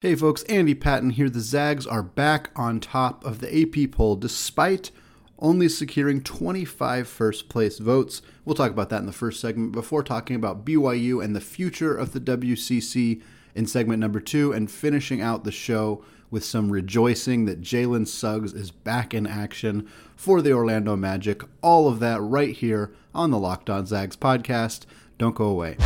Hey folks, Andy Patton here. The Zags are back on top of the AP poll despite only securing 25 first place votes. We'll talk about that in the first segment before talking about BYU and the future of the WCC in segment number two and finishing out the show with some rejoicing that Jalen Suggs is back in action for the Orlando Magic. All of that right here on the Locked On Zags podcast. Don't go away.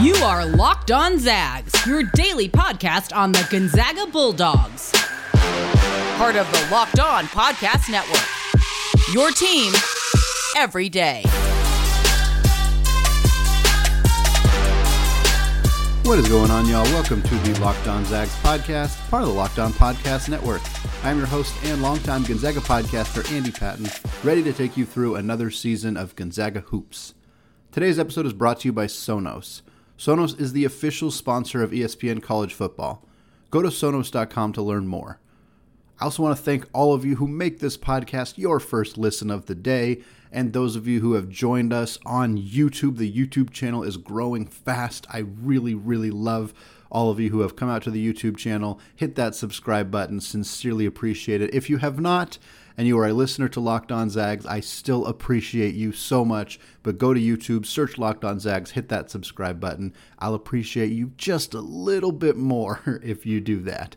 You are Locked On Zags, your daily podcast on the Gonzaga Bulldogs. Part of the Locked On Podcast Network. Your team every day. What is going on, y'all? Welcome to the Locked On Zags podcast, part of the Locked On Podcast Network. I'm your host and longtime Gonzaga podcaster, Andy Patton, ready to take you through another season of Gonzaga Hoops. Today's episode is brought to you by Sonos. Sonos is the official sponsor of ESPN College Football. Go to Sonos.com to learn more. I also want to thank all of you who make this podcast your first listen of the day, and those of you who have joined us on YouTube. The YouTube channel is growing fast. I really, really love all of you who have come out to the YouTube channel. Hit that subscribe button. Sincerely appreciate it. If you have not, and you are a listener to Locked On Zags, I still appreciate you so much. But go to YouTube, search Locked On Zags, hit that subscribe button. I'll appreciate you just a little bit more if you do that.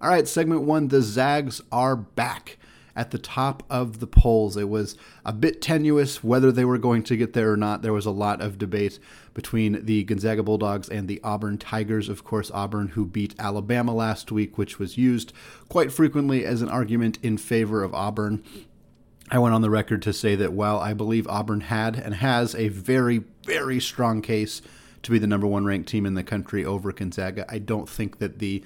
All right, segment one the Zags are back at the top of the polls. It was a bit tenuous whether they were going to get there or not. There was a lot of debate between the Gonzaga Bulldogs and the Auburn Tigers. Of course, Auburn, who beat Alabama last week, which was used quite frequently as an argument in favor of Auburn. I went on the record to say that while I believe Auburn had and has a very, very strong case to be the number one ranked team in the country over Gonzaga, I don't think that the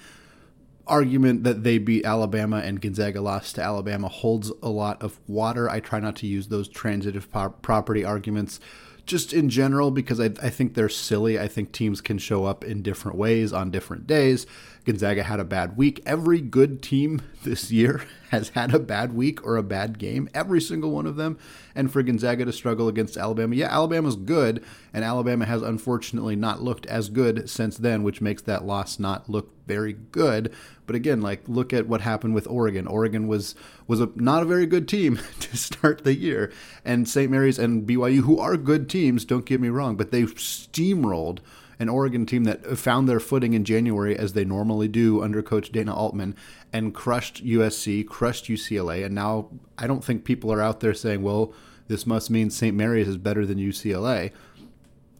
argument that they beat Alabama and Gonzaga lost to Alabama holds a lot of water. I try not to use those transitive property arguments just in general because I, I think they're silly. I think teams can show up in different ways on different days. Gonzaga had a bad week. Every good team this year has had a bad week or a bad game, every single one of them. And for Gonzaga to struggle against Alabama, yeah, Alabama's good, and Alabama has unfortunately not looked as good since then, which makes that loss not look very good. But again, like look at what happened with Oregon. Oregon was was a, not a very good team to start the year, and St. Mary's and BYU, who are good teams, don't get me wrong, but they steamrolled an Oregon team that found their footing in January as they normally do under coach Dana Altman and crushed USC, crushed UCLA, and now I don't think people are out there saying, "Well, this must mean St. Mary's is better than UCLA."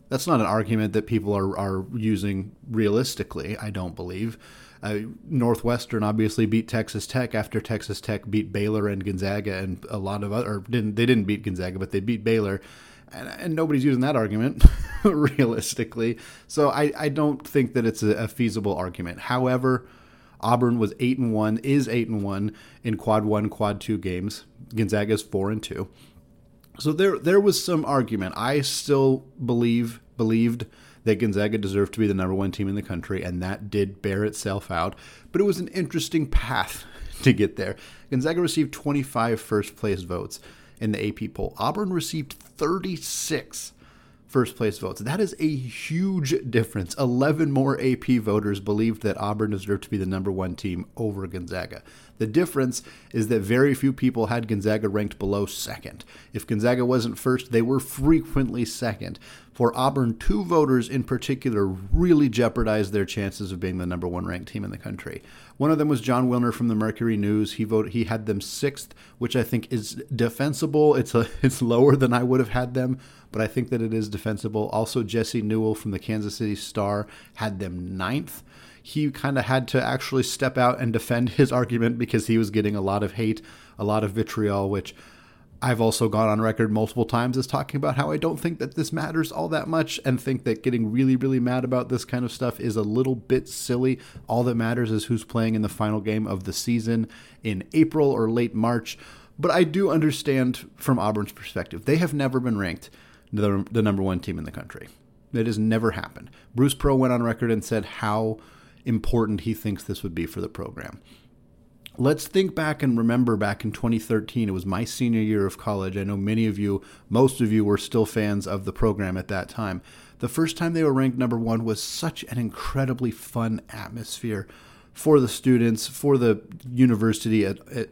That's not an argument that people are are using realistically. I don't believe. Uh, Northwestern obviously beat Texas Tech after Texas Tech beat Baylor and Gonzaga and a lot of other. didn't they didn't beat Gonzaga, but they beat Baylor and, and nobody's using that argument realistically. So I, I don't think that it's a, a feasible argument. However, Auburn was eight and one, is eight and one in quad one, quad two games. Gonzaga's four and two. So there there was some argument. I still believe believed that Gonzaga deserved to be the number one team in the country, and that did bear itself out. But it was an interesting path to get there. Gonzaga received 25 first place votes in the AP poll. Auburn received 36 first place votes. That is a huge difference. 11 more AP voters believed that Auburn deserved to be the number one team over Gonzaga. The difference is that very few people had Gonzaga ranked below second. If Gonzaga wasn't first, they were frequently second. For Auburn, two voters in particular really jeopardized their chances of being the number one ranked team in the country. One of them was Jon Wilner from the Mercury News. He voted he had them sixth, which I think is defensible. It's a it's lower than I would have had them, but I think that it is defensible. Also, Jesse Newell from the Kansas City Star had them ninth he kind of had to actually step out and defend his argument because he was getting a lot of hate, a lot of vitriol, which I've also gone on record multiple times as talking about how I don't think that this matters all that much and think that getting really, really mad about this kind of stuff is a little bit silly. All that matters is who's playing in the final game of the season in April or late March. But I do understand from Auburn's perspective, they have never been ranked the, the number one team in the country. It has never happened. Bruce Pearl went on record and said how important he thinks this would be for the program. Let's think back and remember back in 2013. It was my senior year of college. I know many of you, most of you, were still fans of the program at that time. The first time they were ranked number one was such an incredibly fun atmosphere. for the students, for the university at, at,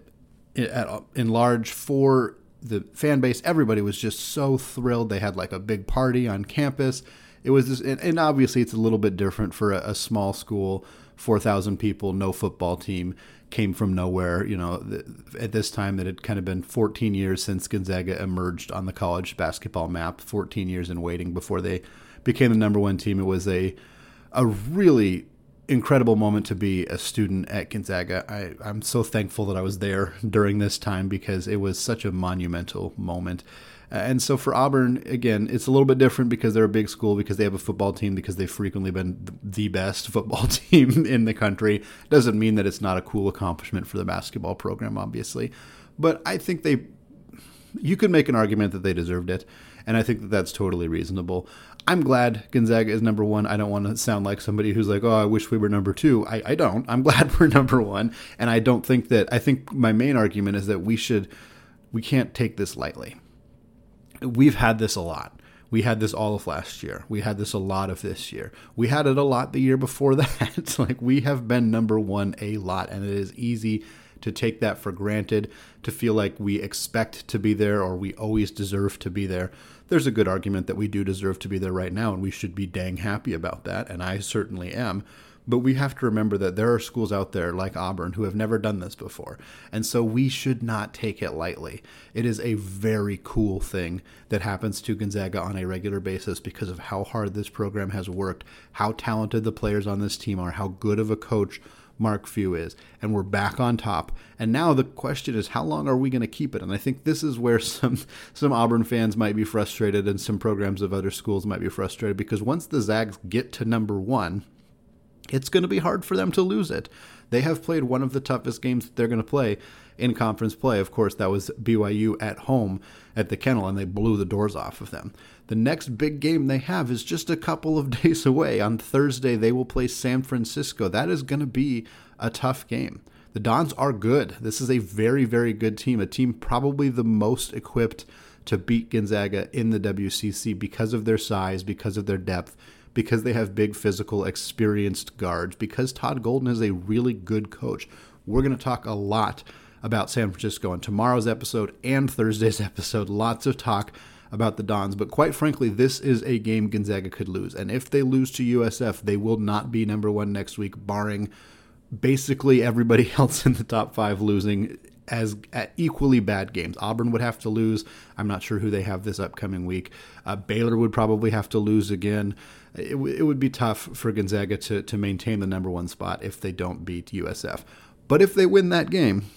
at in large, for the fan base. Everybody was just so thrilled. They had like a big party on campus. It was this, and, and obviously it's a little bit different for a, a small school, four thousand people, no football team came from nowhere. You know, at this time, it had kind of been 14 years since Gonzaga emerged on the college basketball map. 14 years in waiting before they became the number one team. It was a a really incredible moment to be a student at Gonzaga. I, I'm so thankful that I was there during this time because it was such a monumental moment. Uh, and so for Auburn, again, it's a little bit different because they're a big school, because they have a football team, because they've frequently been the best football team in the country. Doesn't mean that it's not a cool accomplishment for the basketball program, obviously. But I think they, you could make an argument that they deserved it. And I think that that's totally reasonable. I'm glad Gonzaga is number one. I don't want to sound like somebody who's like, oh, I wish we were number two. I, I don't. I'm glad we're number one. And I don't think that, I think my main argument is that we should, we can't take this lightly. We've had this a lot. We had this all of last year. We had this a lot of this year. We had it a lot the year before that. like we have been number one a lot, and it is easy to take that for granted, to feel like we expect to be there or we always deserve to be there there's a good argument that we do deserve to be there right now, and we should be dang happy about that, and I certainly am. But we have to remember that there are schools out there like Auburn who have never done this before. And so we should not take it lightly. It is a very cool thing that happens to Gonzaga on a regular basis because of how hard this program has worked, how talented the players on this team are, how good of a coach Mark Few is, and we're back on top. And now the question is, how long are we going to keep it? And I think this is where some some Auburn fans might be frustrated, and some programs of other schools might be frustrated because once the Zags get to number one, it's going to be hard for them to lose it. They have played one of the toughest games that they're going to play in conference play. Of course, that was BYU at home at the kennel, and they blew the doors off of them. The next big game they have is just a couple of days away. On Thursday, they will play San Francisco. That is going to be a tough game. The Dons are good. This is a very, very good team, a team probably the most equipped to beat Gonzaga in the WCC because of their size, because of their depth, because they have big physical, experienced guards, because Todd Golden is a really good coach. We're going to talk a lot about San Francisco in tomorrow's episode and Thursday's episode. Lots of talk about the Dons, but quite frankly, this is a game Gonzaga could lose. And if they lose to USF, they will not be number one next week, barring basically everybody else in the top five losing as equally bad games. Auburn would have to lose. I'm not sure who they have this upcoming week. Uh, Baylor would probably have to lose again. It, w- it would be tough for Gonzaga to, to maintain the number one spot if they don't beat USF. But if they win that game,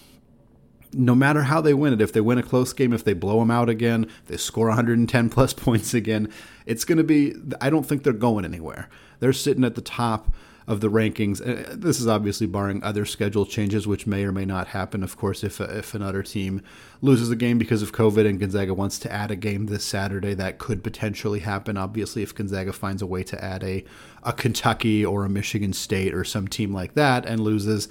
no matter how they win it, if they win a close game, if they blow them out again, they score 110 plus points again, it's going to be, I don't think they're going anywhere. They're sitting at the top of the rankings. Uh, this is obviously barring other schedule changes, which may or may not happen. Of course, if, if another team loses a game because of COVID and Gonzaga wants to add a game this Saturday, that could potentially happen. Obviously, if Gonzaga finds a way to add a, a Kentucky or a Michigan State or some team like that and loses,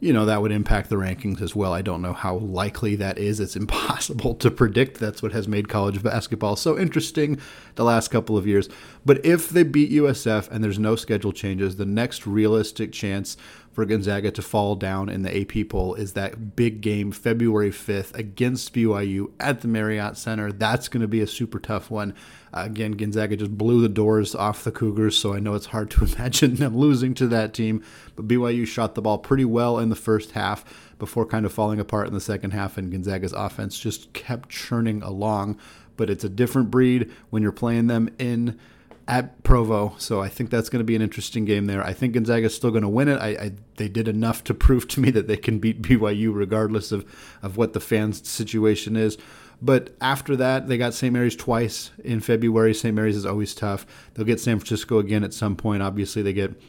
you know, that would impact the rankings as well. I don't know how likely that is. It's impossible to predict. That's what has made college basketball so interesting the last couple of years. But if they beat USF and there's no schedule changes, the next realistic chance for Gonzaga to fall down in the AP poll is that big game February 5th against BYU at the Marriott Center. That's going to be a super tough one. Again, Gonzaga just blew the doors off the Cougars, so I know it's hard to imagine them losing to that team. But BYU shot the ball pretty well in the first half before kind of falling apart in the second half, and Gonzaga's offense just kept churning along. But it's a different breed when you're playing them in at Provo. So I think that's going to be an interesting game there. I think Gonzaga is still going to win it. I, I, they did enough to prove to me that they can beat BYU regardless of, of what the fans' situation is. But after that, they got St. Mary's twice in February. St. Mary's is always tough. They'll get San Francisco again at some point. Obviously, they get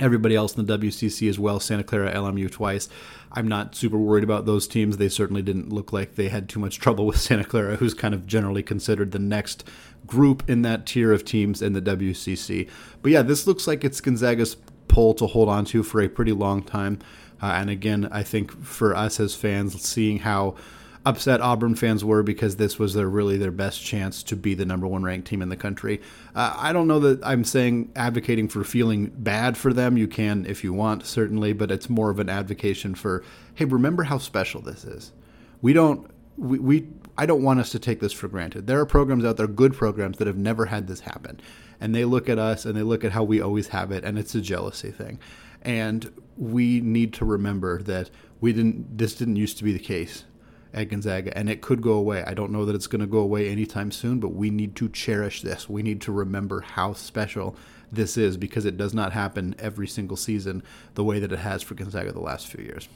everybody else in the WCC as well. Santa Clara, LMU twice. I'm not super worried about those teams. They certainly didn't look like they had too much trouble with Santa Clara, who's kind of generally considered the next group in that tier of teams in the WCC. But yeah, this looks like it's Gonzaga's pull to hold on to for a pretty long time. Uh, and again, I think for us as fans, seeing how upset Auburn fans were because this was their really their best chance to be the number one ranked team in the country. Uh, I don't know that I'm saying advocating for feeling bad for them. You can if you want, certainly, but it's more of an advocation for hey, remember how special this is. We don't we, we I don't want us to take this for granted. There are programs out there, good programs that have never had this happen, and they look at us and they look at how we always have it, and it's a jealousy thing. And we need to remember that we didn't. This didn't used to be the case at Gonzaga, and it could go away. I don't know that it's going to go away anytime soon, but we need to cherish this. We need to remember how special this is because it does not happen every single season the way that it has for Gonzaga the last few years.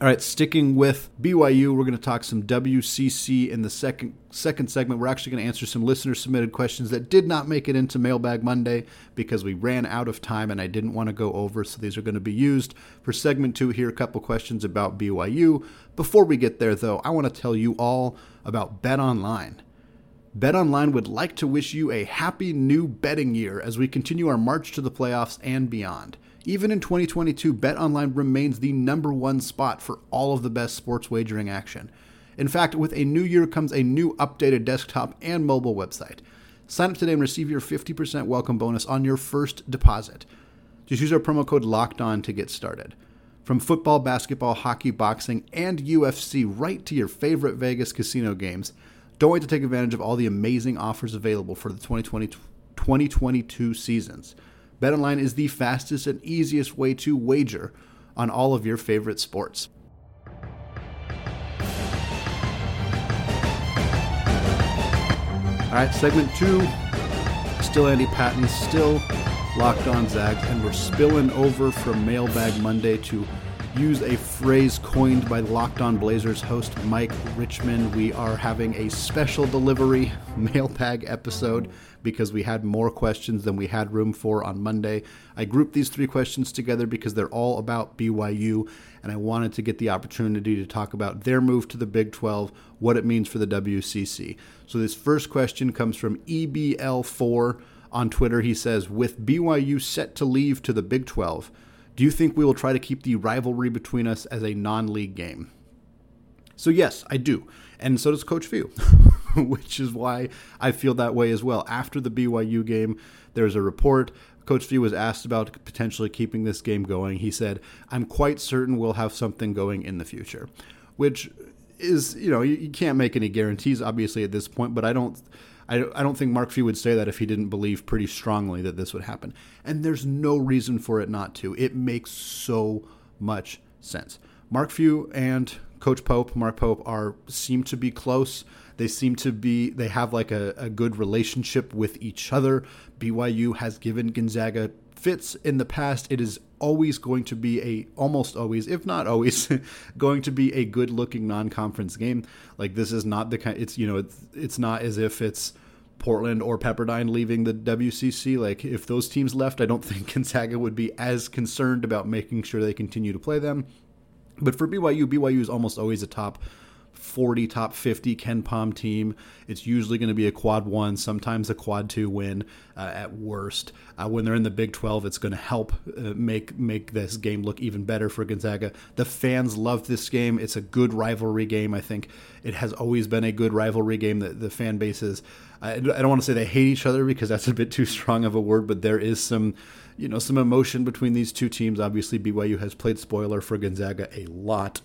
All right, sticking with BYU, we're going to talk some WCC in the second second segment. We're actually going to answer some listener submitted questions that did not make it into Mailbag Monday because we ran out of time and I didn't want to go over. So these are going to be used for segment two. Here, a couple questions about BYU. Before we get there, though, I want to tell you all about Bet Online. BetOnline would like to wish you a happy new betting year as we continue our march to the playoffs and beyond. Even in 2022, BetOnline remains the number one spot for all of the best sports wagering action. In fact, with a new year comes a new updated desktop and mobile website. Sign up today and receive your 50% welcome bonus on your first deposit. Just use our promo code LOCKEDON to get started. From football, basketball, hockey, boxing, and UFC right to your favorite Vegas casino games, don't wait to take advantage of all the amazing offers available for the 2020, 2022 seasons. BetOnline is the fastest and easiest way to wager on all of your favorite sports. All right, segment two. Still Andy Patton, still locked on Zags, and we're spilling over from Mailbag Monday to use a phrase coined by Locked On Blazers host Mike Richman. We are having a special delivery mailbag episode because we had more questions than we had room for on Monday. I grouped these three questions together because they're all about BYU, and I wanted to get the opportunity to talk about their move to the Big 12, what it means for the WCC. So, this first question comes from EBL4 on Twitter. He says, With BYU set to leave to the Big 12, do you think we will try to keep the rivalry between us as a non league game? So, yes, I do. And so does Coach Few. which is why I feel that way as well. After the BYU game, there's a report. Coach Few was asked about potentially keeping this game going. He said, I'm quite certain we'll have something going in the future, which is, you know, you, you can't make any guarantees, obviously, at this point, but I don't. I, I don't think Mark Few would say that if he didn't believe pretty strongly that this would happen. And there's no reason for it not to. It makes so much sense. Mark Few and Coach Pope, Mark Pope, are seem to be close. They seem to be, they have like a, a good relationship with each other. BYU has given Gonzaga fits in the past. It is always going to be a, almost always, if not always, going to be a good looking non conference game. Like this is not the kind, it's, you know, it's, it's not as if it's, Portland or Pepperdine leaving the WCC. Like, if those teams left, I don't think Gonzaga would be as concerned about making sure they continue to play them. But for BYU, BYU is almost always a top 40 top 50 KenPom team. It's usually going to be a quad one, sometimes a quad two win uh, at worst. Uh, when they're in the Big 12, it's going to help uh, make make this game look even better for Gonzaga. The fans love this game. It's a good rivalry game. I think it has always been a good rivalry game. That the fan bases, I don't want to say they hate each other because that's a bit too strong of a word, but there is some you know some emotion between these two teams. Obviously, BYU has played spoiler for Gonzaga a lot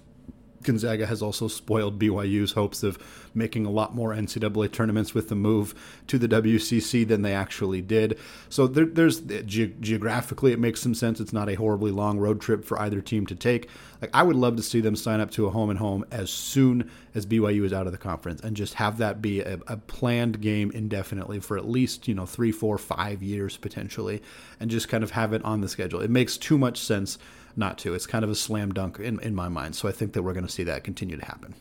Gonzaga has also spoiled BYU's hopes of making a lot more NCAA tournaments with the move to the WCC than they actually did. So there, there's ge- geographically, it makes some sense. It's not a horribly long road trip for either team to take. Like I would love to see them sign up to a home and home as soon as BYU is out of the conference, and just have that be a, a planned game indefinitely for at least you know three, four, five years potentially, and just kind of have it on the schedule. It makes too much sense not to. It's kind of a slam dunk in, in my mind. So I think that we're going to see that continue to happen.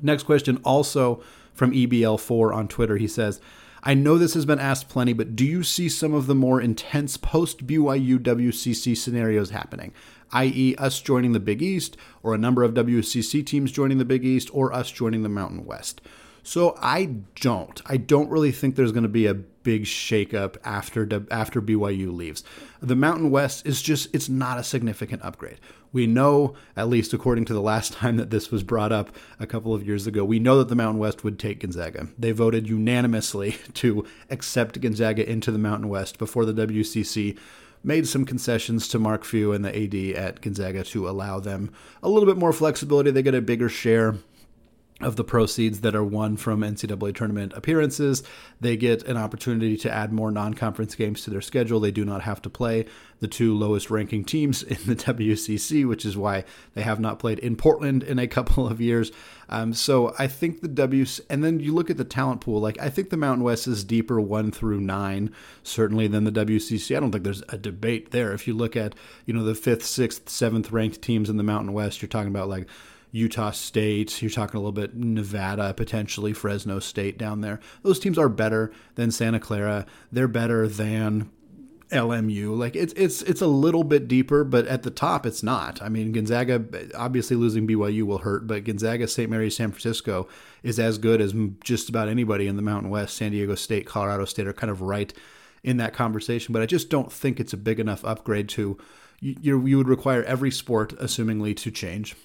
Next question, also from EBL4 on Twitter. He says, I know this has been asked plenty, but do you see some of the more intense post BYU WCC scenarios happening? i.e., us joining the Big East, or a number of WCC teams joining the Big East, or us joining the Mountain West. So I don't. I don't really think there's going to be a big shakeup after after BYU leaves. The Mountain West is just it's not a significant upgrade. We know, at least according to the last time that this was brought up a couple of years ago, we know that the Mountain West would take Gonzaga. They voted unanimously to accept Gonzaga into the Mountain West before the WCC made some concessions to Mark Few and the AD at Gonzaga to allow them a little bit more flexibility. They get a bigger share of the proceeds that are won from NCAA tournament appearances. They get an opportunity to add more non conference games to their schedule. They do not have to play the two lowest ranking teams in the WCC, which is why they have not played in Portland in a couple of years. Um, so I think the W, and then you look at the talent pool, like I think the Mountain West is deeper one through nine, certainly than the WCC. I don't think there's a debate there. If you look at, you know, the fifth, sixth, seventh ranked teams in the Mountain West, you're talking about like, Utah State. You're talking a little bit Nevada, potentially Fresno State down there. Those teams are better than Santa Clara. They're better than LMU. Like it's it's it's a little bit deeper, but at the top it's not. I mean, Gonzaga obviously losing BYU will hurt, but Gonzaga, St. Mary's, San Francisco is as good as just about anybody in the Mountain West. San Diego State, Colorado State are kind of right in that conversation, but I just don't think it's a big enough upgrade to you, you would require every sport, assumingly, to change.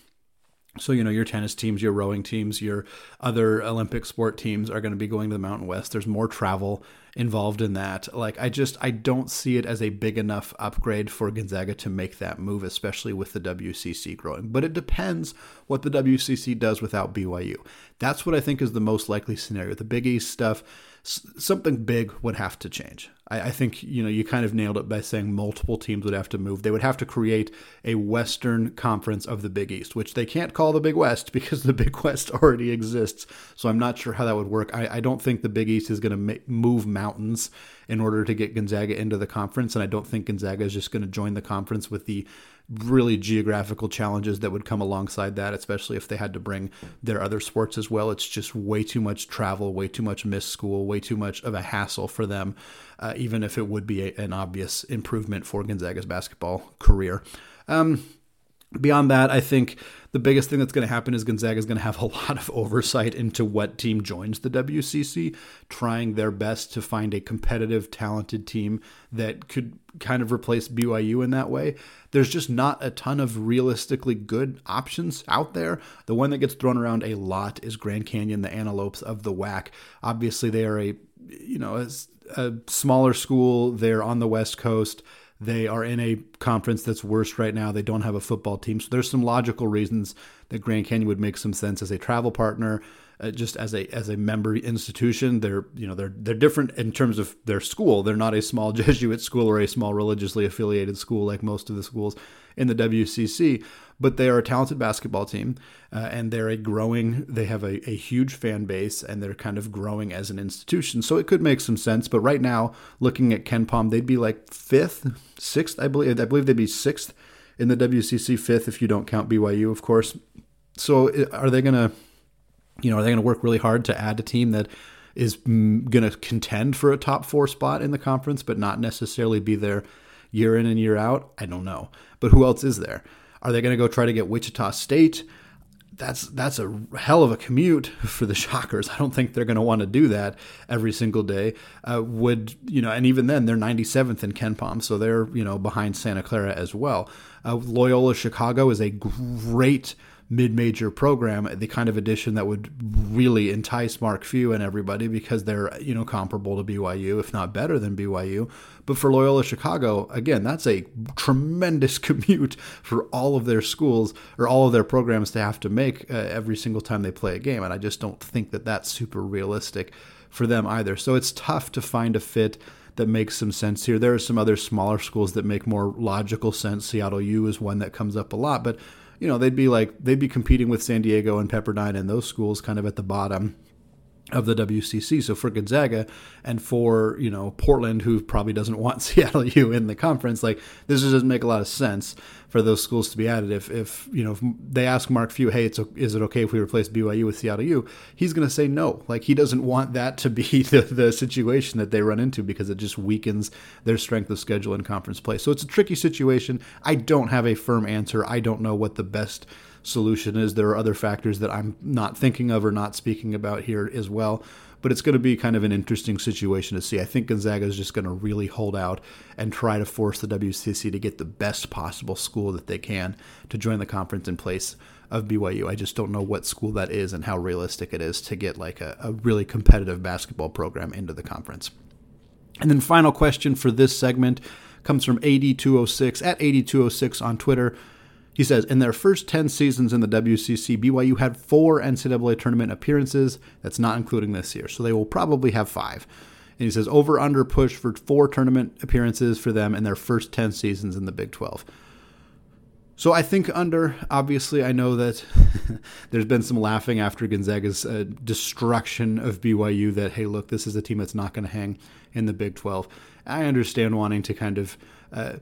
So, you know, your tennis teams, your rowing teams, your other Olympic sport teams are going to be going to the Mountain West. There's more travel involved in that. Like, I just, I don't see it as a big enough upgrade for Gonzaga to make that move, especially with the WCC growing. But it depends what the WCC does without BYU. That's what I think is the most likely scenario. The Big East stuff, something big would have to change. I, I, think you know you kind of nailed it by saying multiple teams would have to move. They would have to create a Western Conference of the Big East, which they can't call the Big West because the Big West already exists. So I'm not sure how that would work. I, I don't think the Big East is going to ma- move mountains in order to get Gonzaga into the conference, and I don't think Gonzaga is just going to join the conference with the really geographical challenges that would come alongside that, especially if they had to bring their other sports as well. It's just way too much travel, way too much missed school, way too much of a hassle for them, uh, even if it would be a, an obvious improvement for Gonzaga's basketball career. Um, beyond that, I think the biggest thing that's going to happen is Gonzaga is going to have a lot of oversight into what team joins the WCC, trying their best to find a competitive, talented team that could kind of replace BYU in that way. There's just not a ton of realistically good options out there. The one that gets thrown around a lot is Grand Canyon, the Antelopes of the WAC. Obviously, they are a you know a, a smaller school. They're on the West Coast. They are in a conference that's worse right now. They don't have a football team. So there's some logical reasons that Grand Canyon would make some sense as a travel partner. Uh, just as a as a member institution. They're you know they're they're different in terms of their school. They're not a small Jesuit school or a small religiously affiliated school like most of the schools in the WCC, but they are a talented basketball team, uh, and they're a growing. They have a, a huge fan base, and they're kind of growing as an institution. So it could make some sense. But right now, looking at KenPom, they'd be like fifth, sixth, I believe. I believe they'd be sixth in the WCC, fifth if you don't count BYU, of course. So are they going to you know, are they going to work really hard to add a team that is going to contend for a top four spot in the conference, but not necessarily be there year in and year out? I don't know. But who else is there? Are they going to go try to get Wichita State? That's that's a hell of a commute for the Shockers. I don't think they're going to want to do that every single day. Uh, would you know? And even then, they're 97th in KenPom, so they're you know behind Santa Clara as well. Uh, Loyola Chicago is a great mid-major program, the kind of addition that would really entice Mark Few and everybody because they're you know comparable to BYU, if not better than BYU. But for Loyola Chicago, again, that's a tremendous commute for all of their schools or all of their programs to have to make uh, every single time they play a game, and I just don't think that that's super realistic for them either. So it's tough to find a fit that makes some sense here. There are some other smaller schools that make more logical sense. Seattle U is one that comes up a lot, but you know, they'd be like they'd be competing with San Diego and Pepperdine and those schools kind of at the bottom of the WCC. So for Gonzaga and for, you know, Portland, who probably doesn't want Seattle U in the conference, like this doesn't make a lot of sense for those schools to be added. If, if you know, if they ask Mark Few, hey, it's, is it okay if we replace BYU with Seattle U? He's going to say no. Like he doesn't want that to be the, the situation that they run into because it just weakens their strength of schedule in conference play. So it's a tricky situation. I don't have a firm answer. I don't know what the best solution is. There are other factors that I'm not thinking of or not speaking about here as well. But it's going to be kind of an interesting situation to see. I think Gonzaga is just going to really hold out and try to force the WCC to get the best possible school that they can to join the conference in place of BYU. I just don't know what school that is and how realistic it is to get like a, a really competitive basketball program into the conference. And then final question for this segment comes from AD206 at AD206 on Twitter. He says, in their first 10 seasons in the WCC, BYU had four NCAA tournament appearances. That's not including this year. So they will probably have five. And he says, over under push for four tournament appearances for them in their first 10 seasons in the Big 12. So I think under, obviously, I know that there's been some laughing after Gonzaga's uh, destruction of BYU that, hey, look, this is a team that's not going to hang in the Big 12. I understand wanting to kind of uh,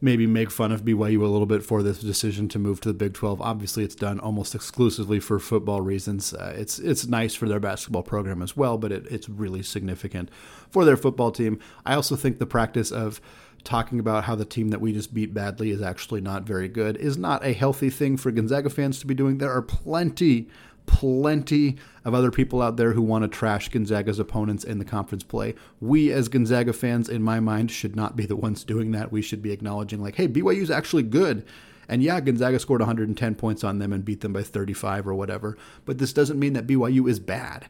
maybe make fun of BYU a little bit for this decision to move to the Big 12. Obviously, it's done almost exclusively for football reasons. Uh, it's it's nice for their basketball program as well, but it, it's really significant for their football team. I also think the practice of talking about how the team that we just beat badly is actually not very good is not a healthy thing for Gonzaga fans to be doing. There are plenty, plenty of other people out there who want to trash Gonzaga's opponents in the conference play. We, as Gonzaga fans, in my mind, should not be the ones doing that. We should be acknowledging, like, hey, BYU is actually good. And yeah, Gonzaga scored 110 points on them and beat them by 35 or whatever. But this doesn't mean that BYU is bad.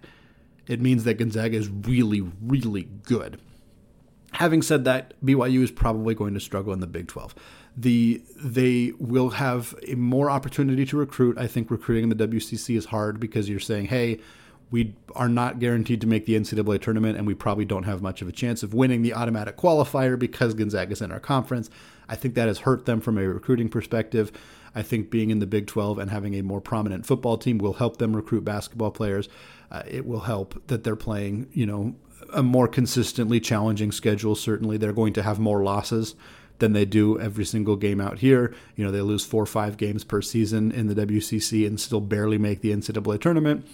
It means that Gonzaga is really, really good. Having said that, BYU is probably going to struggle in the Big 12. The they will have more opportunity to recruit. I think recruiting in the WCC is hard because you're saying, "Hey, we are not guaranteed to make the NCAA tournament, and we probably don't have much of a chance of winning the automatic qualifier because Gonzaga is in our conference." I think that has hurt them from a recruiting perspective. I think being in the Big 12 and having a more prominent football team will help them recruit basketball players. Uh, it will help that they're playing, you know, a more consistently challenging schedule. Certainly, they're going to have more losses than they do every single game out here. You know, they lose four or five games per season in the WCC and still barely make the NCAA tournament.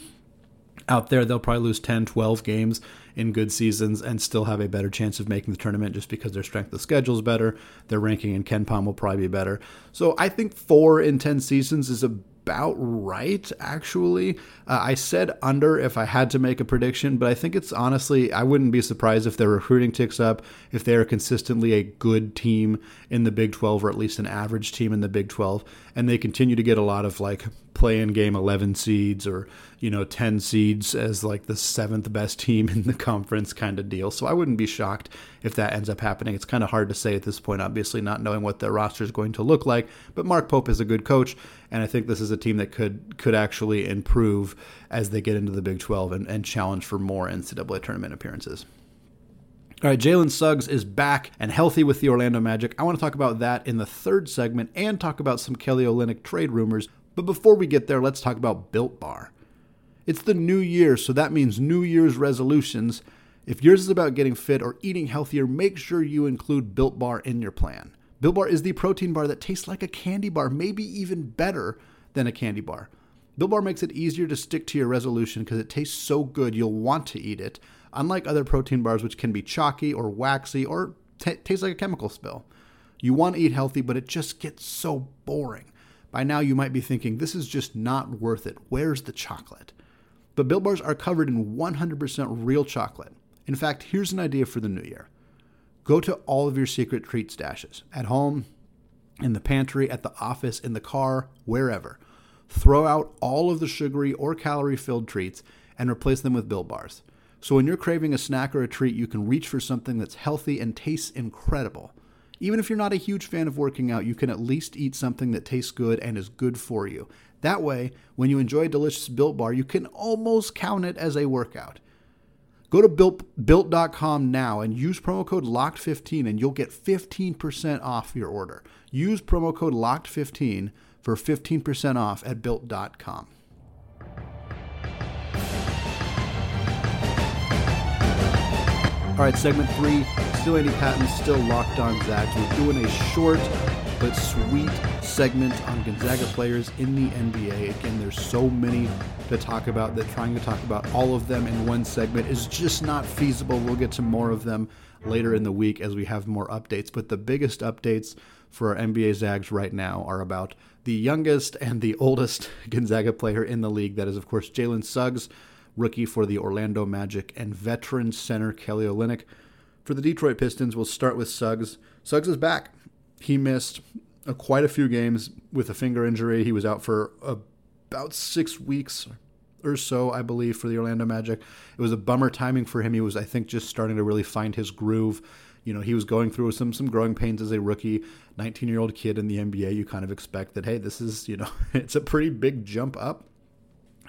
Out there, they'll probably lose 10, 12 games in good seasons and still have a better chance of making the tournament just because their strength of schedule is better. Their ranking in KenPom will probably be better. So I think four in 10 seasons is a about right, actually. Uh, I said under if I had to make a prediction, but I think it's honestly, I wouldn't be surprised if their recruiting ticks up, if they are consistently a good team in the Big 12, or at least an average team in the Big 12, and they continue to get a lot of like play in game 11 seeds or, you know, 10 seeds as like the seventh best team in the conference kind of deal. So I wouldn't be shocked if that ends up happening. It's kind of hard to say at this point, obviously, not knowing what their roster is going to look like. But Mark Pope is a good coach, and I think this is a team that could could actually improve as they get into the Big 12 and, and challenge for more NCAA tournament appearances. All right, Jalen Suggs is back and healthy with the Orlando Magic. I want to talk about that in the third segment and talk about some Kelly Olynyk trade rumors. But before we get there, let's talk about Built Bar. It's the new year, so that means New Year's resolutions. If yours is about getting fit or eating healthier, make sure you include Built Bar in your plan. Built Bar is the protein bar that tastes like a candy bar, maybe even better than a candy bar. Built Bar makes it easier to stick to your resolution because it tastes so good you'll want to eat it, unlike other protein bars which can be chalky or waxy or t- taste like a chemical spill. You want to eat healthy, but it just gets so boring. By now, you might be thinking, this is just not worth it. Where's the chocolate? But Built Bars are covered in 100% real chocolate. In fact, here's an idea for the new year go to all of your secret treat stashes at home, in the pantry, at the office, in the car, wherever. Throw out all of the sugary or calorie filled treats and replace them with Built Bars. So when you're craving a snack or a treat, you can reach for something that's healthy and tastes incredible. Even if you're not a huge fan of working out, you can at least eat something that tastes good and is good for you. That way, when you enjoy a delicious Built Bar, you can almost count it as a workout. Go to built, built.com now and use promo code LOCKED15 and you'll get 15% off your order. Use promo code LOCKED15 for 15% off at built.com. All right, segment three, still Andy Patton, still locked on Zags. We're doing a short but sweet segment on Gonzaga players in the NBA. Again, there's so many to talk about that trying to talk about all of them in one segment is just not feasible. We'll get to more of them later in the week as we have more updates. But the biggest updates for our NBA Zags right now are about the youngest and the oldest Gonzaga player in the league. That is, of course, Jalen Suggs, rookie for the Orlando Magic, and veteran center Kelly Olynyk. For the Detroit Pistons, we'll start with Suggs. Suggs is back. He missed uh, quite a few games with a finger injury. He was out for about six weeks or so, I believe, for the Orlando Magic. It was a bummer timing for him. He was, I think, just starting to really find his groove. You know, he was going through some some growing pains as a rookie, 19 year old kid in the NBA. You kind of expect that, hey, this is, you know, it's a pretty big jump up.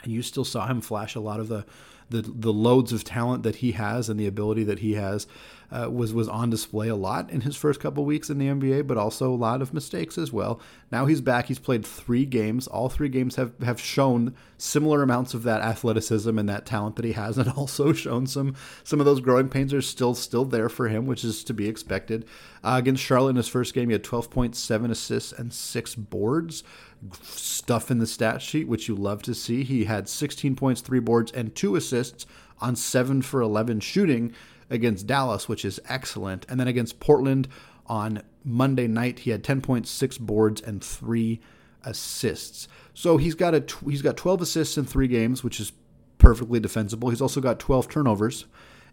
And you still saw him flash a lot of the the the loads of talent that he has and the ability that he has uh, was was on display a lot in his first couple weeks in the NBA, but also a lot of mistakes as well. Now he's back. He's played three games. All three games have have shown similar amounts of that athleticism and that talent that he has, and also shown some some of those growing pains are still still there for him, which is to be expected. Uh, against Charlotte in his first game, he had 12.7 assists and six boards stuff in the stat sheet, which you love to see. He had 16 points, three boards, and two assists on 7 for 11 shooting against Dallas, which is excellent. And then against Portland on Monday night, he had 10.6 boards and three assists. So he's got a he's got 12 assists in three games, which is perfectly defensible. He's also got 12 turnovers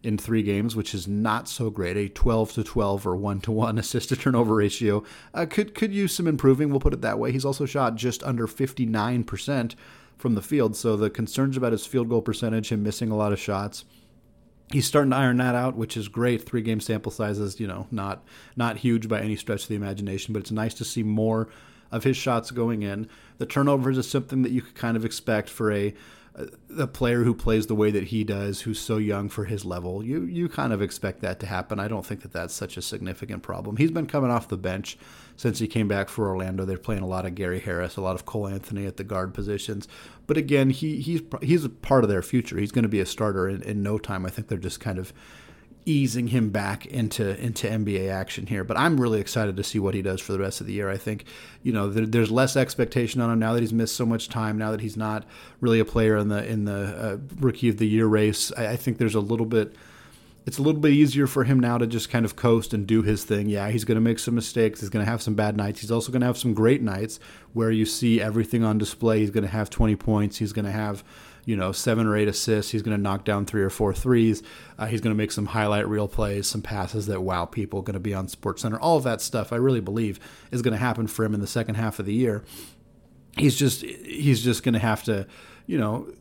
in three games, which is not so great. A 12 to 12 or 1 to 1 assist to turnover ratio uh, could could use some improving. We'll put it that way. He's also shot just under 59% from the field, so the concerns about his field goal percentage, him missing a lot of shots. He's starting to iron that out, which is great. Three game sample sizes, you know, not not huge by any stretch of the imagination, but it's nice to see more of his shots going in. The turnovers is something that you could kind of expect for a a player who plays the way that he does, who's so young for his level, you you kind of expect that to happen. I don't think that that's such a significant problem. He's been coming off the bench since he came back for Orlando. They're playing a lot of Gary Harris, a lot of Cole Anthony at the guard positions. But again, he he's he's a part of their future. He's going to be a starter in, in no time. I think they're just kind of easing him back into into NBA action here. But I'm really excited to see what he does for the rest of the year. I think you know there, there's less expectation on him now that he's missed so much time. Now that he's not really a player in the in the uh, rookie of the year race, I, I think there's a little bit it's a little bit easier for him now to just kind of coast and do his thing. Yeah, he's going to make some mistakes. He's going to have some bad nights. He's also going to have some great nights where you see everything on display. He's going to have 20 points. He's going to have you know, seven or eight assists. He's going to knock down three or four threes. Uh, he's going to make some highlight reel plays, some passes that wow people. Going to be on Sports Center. All of that stuff, I really believe, is going to happen for him in the second half of the year. He's just he's just going to have to, you know,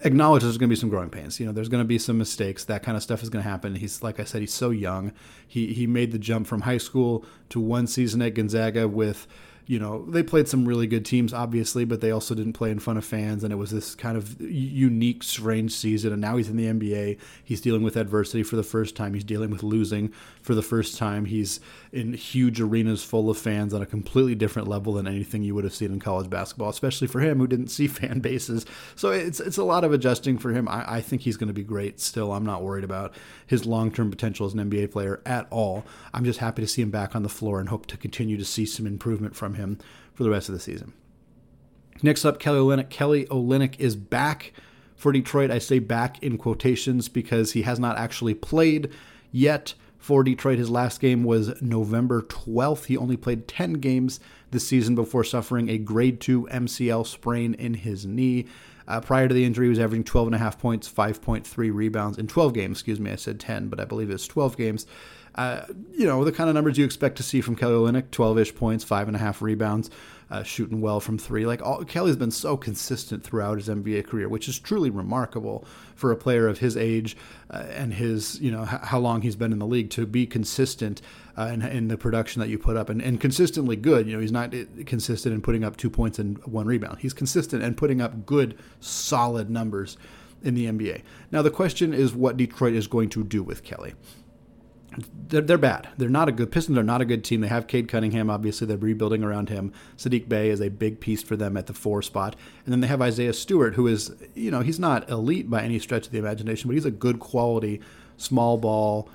acknowledge there's going to be some growing pains. You know, there's going to be some mistakes. That kind of stuff is going to happen. He's like I said, he's so young. He he made the jump from high school to one season at Gonzaga with you know, they played some really good teams, obviously, but they also didn't play in front of fans. And it was this kind of unique, strange season. And now he's in the NBA. He's dealing with adversity for the first time. He's dealing with losing for the first time. He's in huge arenas full of fans on a completely different level than anything you would have seen in college basketball, especially for him who didn't see fan bases. So it's, it's a lot of adjusting for him. I, I think he's going to be great still. I'm not worried about his long term potential as an NBA player at all. I'm just happy to see him back on the floor and hope to continue to see some improvement from him for the rest of the season. Next up, Kelly Olynyk. Kelly Olynyk is back for Detroit. I say back in quotations because he has not actually played yet for Detroit. His last game was November 12th. He only played 10 games this season before suffering a grade 2 MCL sprain in his knee. Uh, prior to the injury, he was averaging 12.5 points, 5.3 rebounds in 12 games. Excuse me, I said 10, but I believe it's 12 games. Uh, you know, the kind of numbers you expect to see from Kelly Olynyk 12 ish points, five and a half rebounds, uh, shooting well from three. Like all, Kelly's been so consistent throughout his NBA career, which is truly remarkable for a player of his age uh, and his, you know, h- how long he's been in the league to be consistent uh, in, in, the production that you put up and, and consistently good. You know, he's not uh, consistent in putting up two points and one rebound. He's consistent and putting up good, solid numbers in the NBA. Now, the question is what Detroit is going to do with Kelly they're, they're bad. They're not a good Pistons are not a good team. They have Cade Cunningham. Obviously, they're rebuilding around him. Sadiq Bey is a big piece for them at the four spot, and then they have Isaiah Stewart, who is you know he's not elite by any stretch of the imagination, but he's a good quality small ball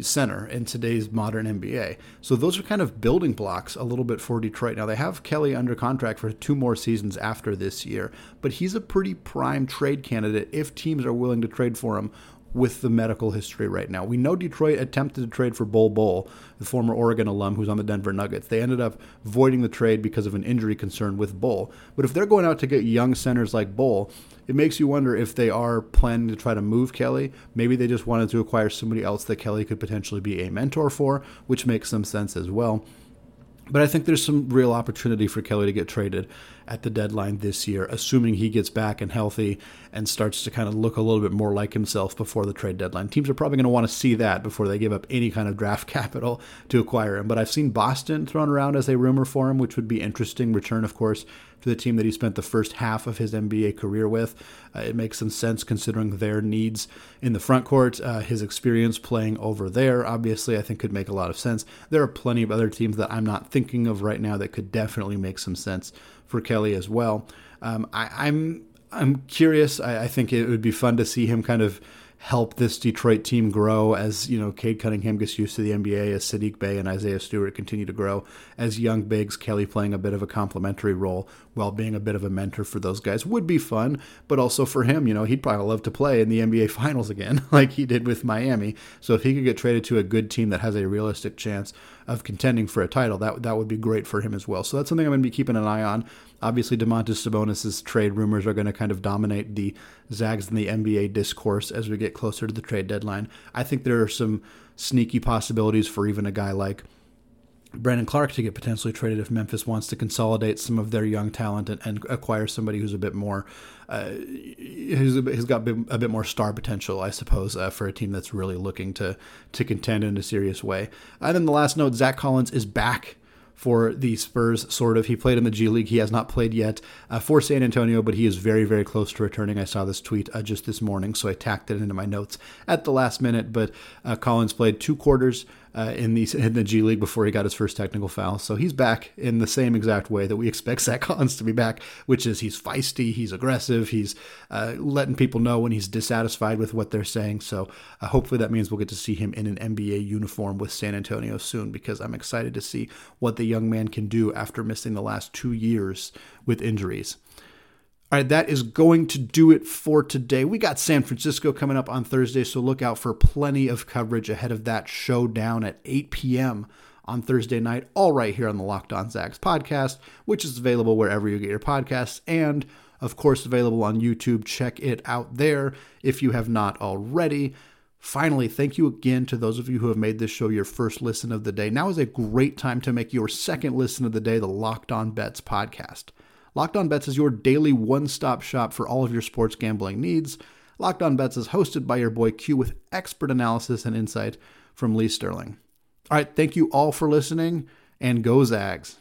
center in today's modern NBA. So those are kind of building blocks a little bit for Detroit. Now they have Kelly under contract for two more seasons after this year, but he's a pretty prime trade candidate if teams are willing to trade for him with the medical history right now. We know Detroit attempted to trade for Bol Bol, the former Oregon alum who's on the Denver Nuggets. They ended up voiding the trade because of an injury concern with Bol. But if they're going out to get young centers like Bol, it makes you wonder if they are planning to try to move Kelly. Maybe they just wanted to acquire somebody else that Kelly could potentially be a mentor for, which makes some sense as well. But I think there's some real opportunity for Kelly to get traded at the deadline this year, assuming he gets back and healthy and starts to kind of look a little bit more like himself before the trade deadline. Teams are probably going to want to see that before they give up any kind of draft capital to acquire him. But I've seen Boston thrown around as a rumor for him, which would be interesting. Return, of course, to the team that he spent the first half of his NBA career with. Uh, it makes some sense considering their needs in the front court. Uh, his experience playing over there, obviously, I think could make a lot of sense. There are plenty of other teams that I'm not thinking of right now that could definitely make some sense for Kelly as well. Um, I, am I'm, I'm curious. I, I think it would be fun to see him kind of help this Detroit team grow as, you know, Cade Cunningham gets used to the NBA, as Saddiq Bey and Isaiah Stewart continue to grow, as young bigs, Kelly playing a bit of a complementary role while being a bit of a mentor for those guys would be fun, but also for him, you know, he'd probably love to play in the NBA Finals again, like he did with Miami. So if he could get traded to a good team that has a realistic chance of contending for a title, that that would be great for him as well. So that's something I'm going to be keeping an eye on. Obviously, Domantas Sabonis' trade rumors are going to kind of dominate the Zags and the NBA discourse as we get closer to the trade deadline. I think there are some sneaky possibilities for even a guy like Brandon Clarke to get potentially traded if Memphis wants to consolidate some of their young talent and, and acquire somebody who's a bit more, uh, who's, who's got a bit, a bit, more star potential, I suppose, uh, for a team that's really looking to to contend in a serious way. And then the last note: Zach Collins is back for the Spurs, sort of. He played in the G League. He has not played yet uh, for San Antonio, but he is very, very close to returning. I saw this tweet uh, just this morning, so I tacked it into my notes at the last minute. But uh, Collins played two quarters uh, in the in the G League before he got his first technical foul. So he's back in the same exact way that we expect Zach Collins to be back, which is he's feisty, he's aggressive, he's uh, letting people know when he's dissatisfied with what they're saying. So uh, hopefully that means we'll get to see him in an NBA uniform with San Antonio soon because I'm excited to see what the young man can do after missing the last two years with injuries. All right, that is going to do it for today. We got San Francisco coming up on Thursday, so look out for plenty of coverage ahead of that showdown at 8 p.m. on Thursday night, all right here on the Locked On Zags podcast, which is available wherever you get your podcasts and, of course, available on YouTube. Check it out there if you have not already. Finally, thank you again to those of you who have made this show your first listen of the day. Now is a great time to make your second listen of the day, the Locked On Bets podcast. Locked On Bets is your daily one stop shop for all of your sports gambling needs. Locked On Bets is hosted by your boy Q with expert analysis and insight from Lee Sterling. All right, thank you all for listening, and go Zags.